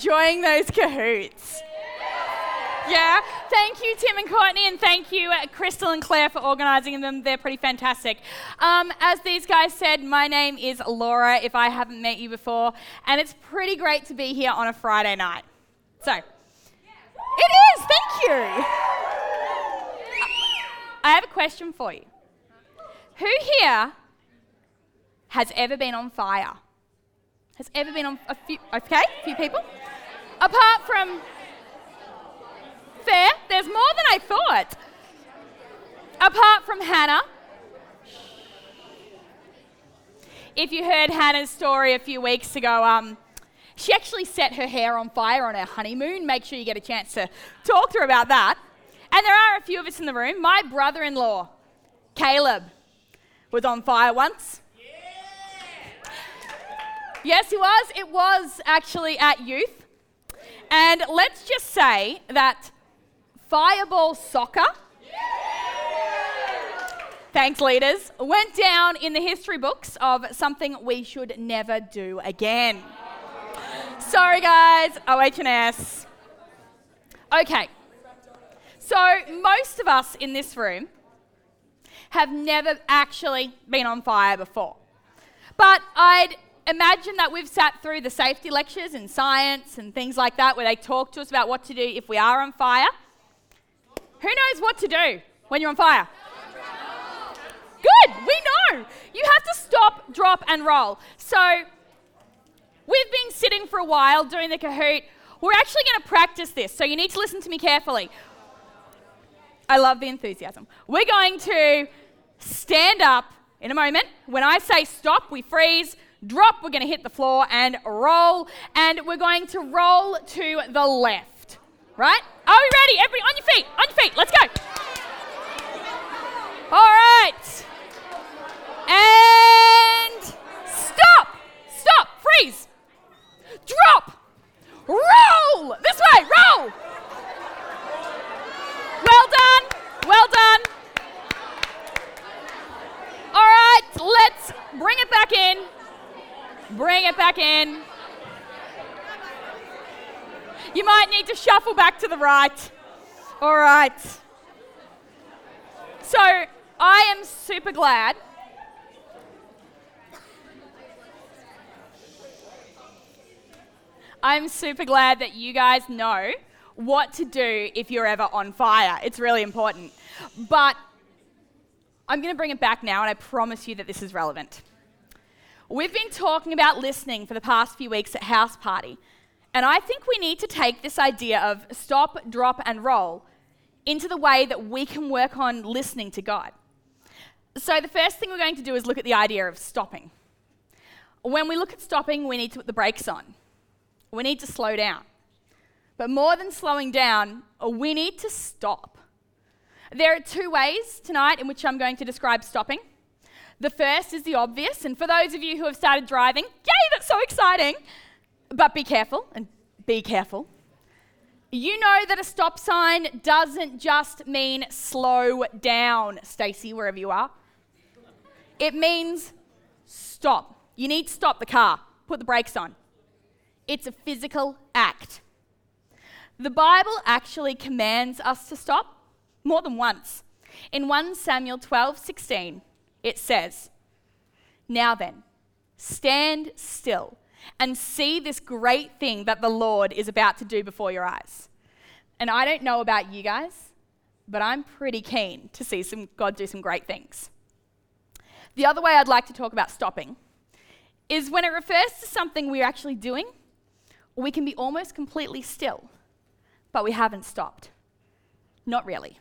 enjoying those Kahoots? Yeah. Thank you, Tim and Courtney, and thank you, uh, Crystal and Claire, for organising them. They're pretty fantastic. Um, as these guys said, my name is Laura, if I haven't met you before, and it's pretty great to be here on a Friday night. So, it is, thank you. I have a question for you. Who here has ever been on fire? Has ever been on a few, okay, a few people? Apart from fair. There's more than I thought. Apart from Hannah. If you heard Hannah's story a few weeks ago, um, she actually set her hair on fire on her honeymoon. Make sure you get a chance to talk to her about that. And there are a few of us in the room. My brother in law, Caleb, was on fire once. Yes, he was. It was actually at youth. And let's just say that Fireball soccer. Thanks, leaders. Went down in the history books of something we should never do again. Sorry, guys. OHS. Okay. So, most of us in this room have never actually been on fire before. But I'd imagine that we've sat through the safety lectures in science and things like that where they talk to us about what to do if we are on fire. Who knows what to do when you're on fire? Good, we know. You have to stop, drop, and roll. So, we've been sitting for a while doing the Kahoot. We're actually going to practice this, so you need to listen to me carefully. I love the enthusiasm. We're going to stand up in a moment. When I say stop, we freeze. Drop, we're going to hit the floor and roll. And we're going to roll to the left right? Are we ready? Everybody on your feet, on your feet, let's go. All right. And stop, stop, freeze, drop, roll. This way, roll. Well done, well done. All right, let's bring it back in. Bring it back in. You might need to shuffle back to the right. All right. So I am super glad. I'm super glad that you guys know what to do if you're ever on fire. It's really important. But I'm going to bring it back now, and I promise you that this is relevant. We've been talking about listening for the past few weeks at House Party, and I think we need to take this idea of stop, drop, and roll into the way that we can work on listening to God. So, the first thing we're going to do is look at the idea of stopping. When we look at stopping, we need to put the brakes on. We need to slow down. But more than slowing down, we need to stop. There are two ways tonight in which I'm going to describe stopping. The first is the obvious, and for those of you who have started driving, yay, that's so exciting! But be careful, and be careful. You know that a stop sign doesn't just mean slow down, Stacy, wherever you are. It means stop. You need to stop the car, put the brakes on. It's a physical act. The Bible actually commands us to stop more than once. In 1 Samuel 12 16, it says, Now then, stand still and see this great thing that the Lord is about to do before your eyes. And I don't know about you guys, but I'm pretty keen to see some God do some great things. The other way I'd like to talk about stopping is when it refers to something we're actually doing, we can be almost completely still, but we haven't stopped. Not really.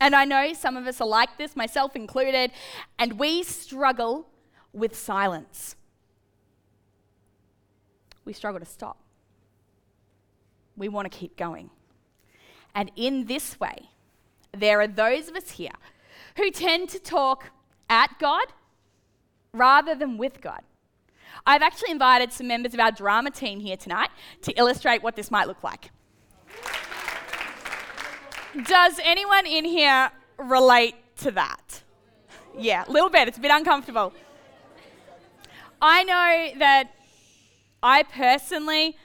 And I know some of us are like this, myself included, and we struggle with silence we struggle to stop. We want to keep going. And in this way, there are those of us here who tend to talk at God rather than with God. I've actually invited some members of our drama team here tonight to illustrate what this might look like. Does anyone in here relate to that? Yeah, a little bit. It's a bit uncomfortable. I know that I personally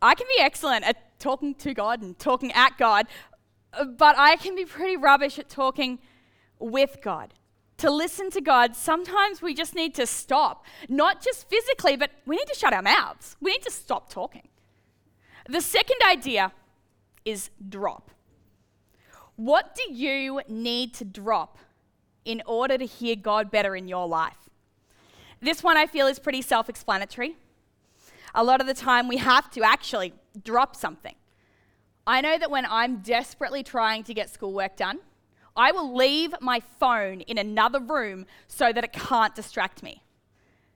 I can be excellent at talking to God and talking at God, uh, but I can be pretty rubbish at talking with God. To listen to God, sometimes we just need to stop, not just physically, but we need to shut our mouths. We need to stop talking. The second idea is drop. What do you need to drop in order to hear God better in your life? This one I feel is pretty self explanatory. A lot of the time, we have to actually drop something. I know that when I'm desperately trying to get schoolwork done, I will leave my phone in another room so that it can't distract me.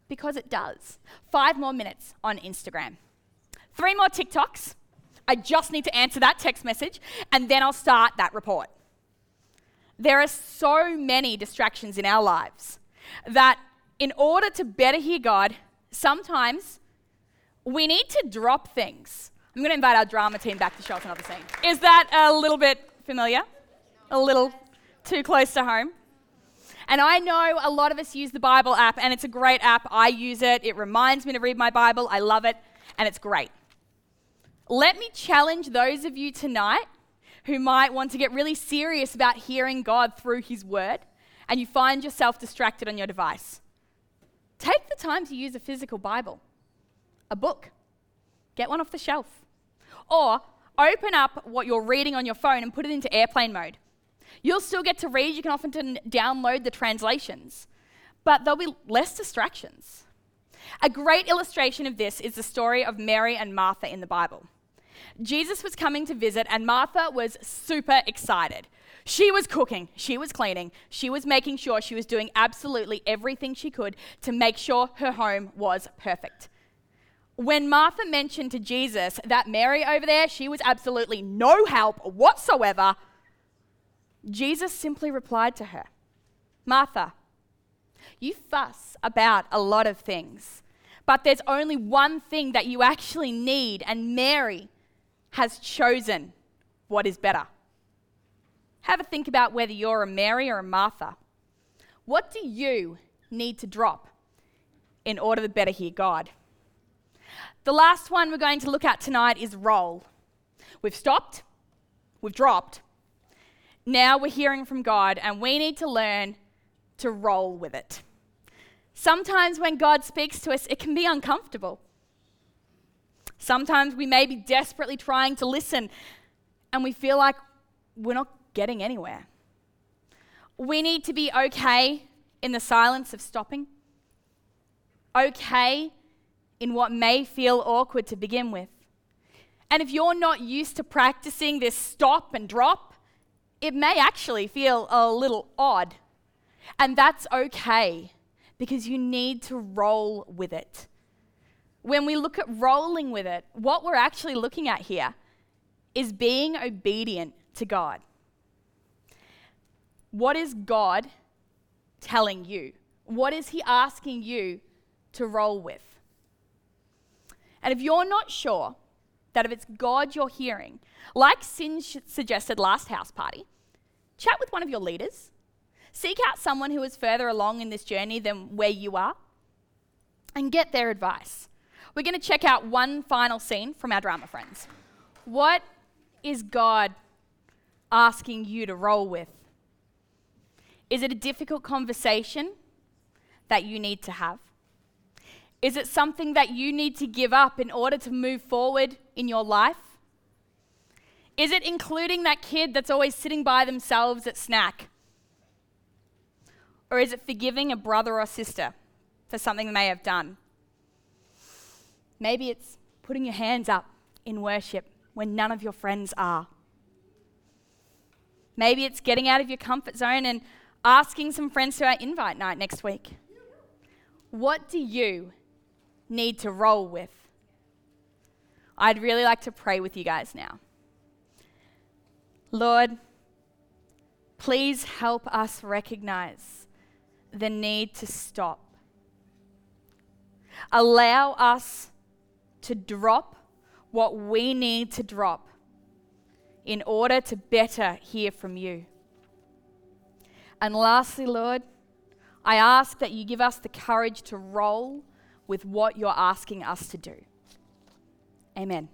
Because it does. Five more minutes on Instagram. Three more TikToks. I just need to answer that text message, and then I'll start that report. There are so many distractions in our lives that, in order to better hear God, sometimes we need to drop things. I'm going to invite our drama team back to show us another scene. Is that a little bit familiar? A little too close to home? And I know a lot of us use the Bible app, and it's a great app. I use it, it reminds me to read my Bible. I love it, and it's great. Let me challenge those of you tonight who might want to get really serious about hearing God through His Word, and you find yourself distracted on your device. Take the time to use a physical Bible, a book. Get one off the shelf. Or open up what you're reading on your phone and put it into airplane mode. You'll still get to read, you can often download the translations, but there'll be less distractions. A great illustration of this is the story of Mary and Martha in the Bible. Jesus was coming to visit, and Martha was super excited. She was cooking, she was cleaning, she was making sure she was doing absolutely everything she could to make sure her home was perfect. When Martha mentioned to Jesus that Mary over there, she was absolutely no help whatsoever, Jesus simply replied to her Martha, you fuss about a lot of things, but there's only one thing that you actually need, and Mary has chosen what is better. Have a think about whether you're a Mary or a Martha. What do you need to drop in order to better hear God? The last one we're going to look at tonight is roll. We've stopped, we've dropped. Now we're hearing from God, and we need to learn to roll with it. Sometimes when God speaks to us, it can be uncomfortable. Sometimes we may be desperately trying to listen and we feel like we're not getting anywhere. We need to be okay in the silence of stopping, okay in what may feel awkward to begin with. And if you're not used to practicing this stop and drop, it may actually feel a little odd. And that's okay because you need to roll with it when we look at rolling with it, what we're actually looking at here is being obedient to God. What is God telling you? What is He asking you to roll with? And if you're not sure that if it's God you're hearing, like Sin suggested last house party, chat with one of your leaders. Seek out someone who is further along in this journey than where you are and get their advice. We're going to check out one final scene from our drama friends. What is God asking you to roll with? Is it a difficult conversation that you need to have? Is it something that you need to give up in order to move forward in your life? Is it including that kid that's always sitting by themselves at snack? Or is it forgiving a brother or sister for something they may have done? Maybe it's putting your hands up in worship when none of your friends are. Maybe it's getting out of your comfort zone and asking some friends to our invite night next week. What do you need to roll with? I'd really like to pray with you guys now. Lord, please help us recognize the need to stop. Allow us to drop what we need to drop in order to better hear from you. And lastly, Lord, I ask that you give us the courage to roll with what you're asking us to do. Amen.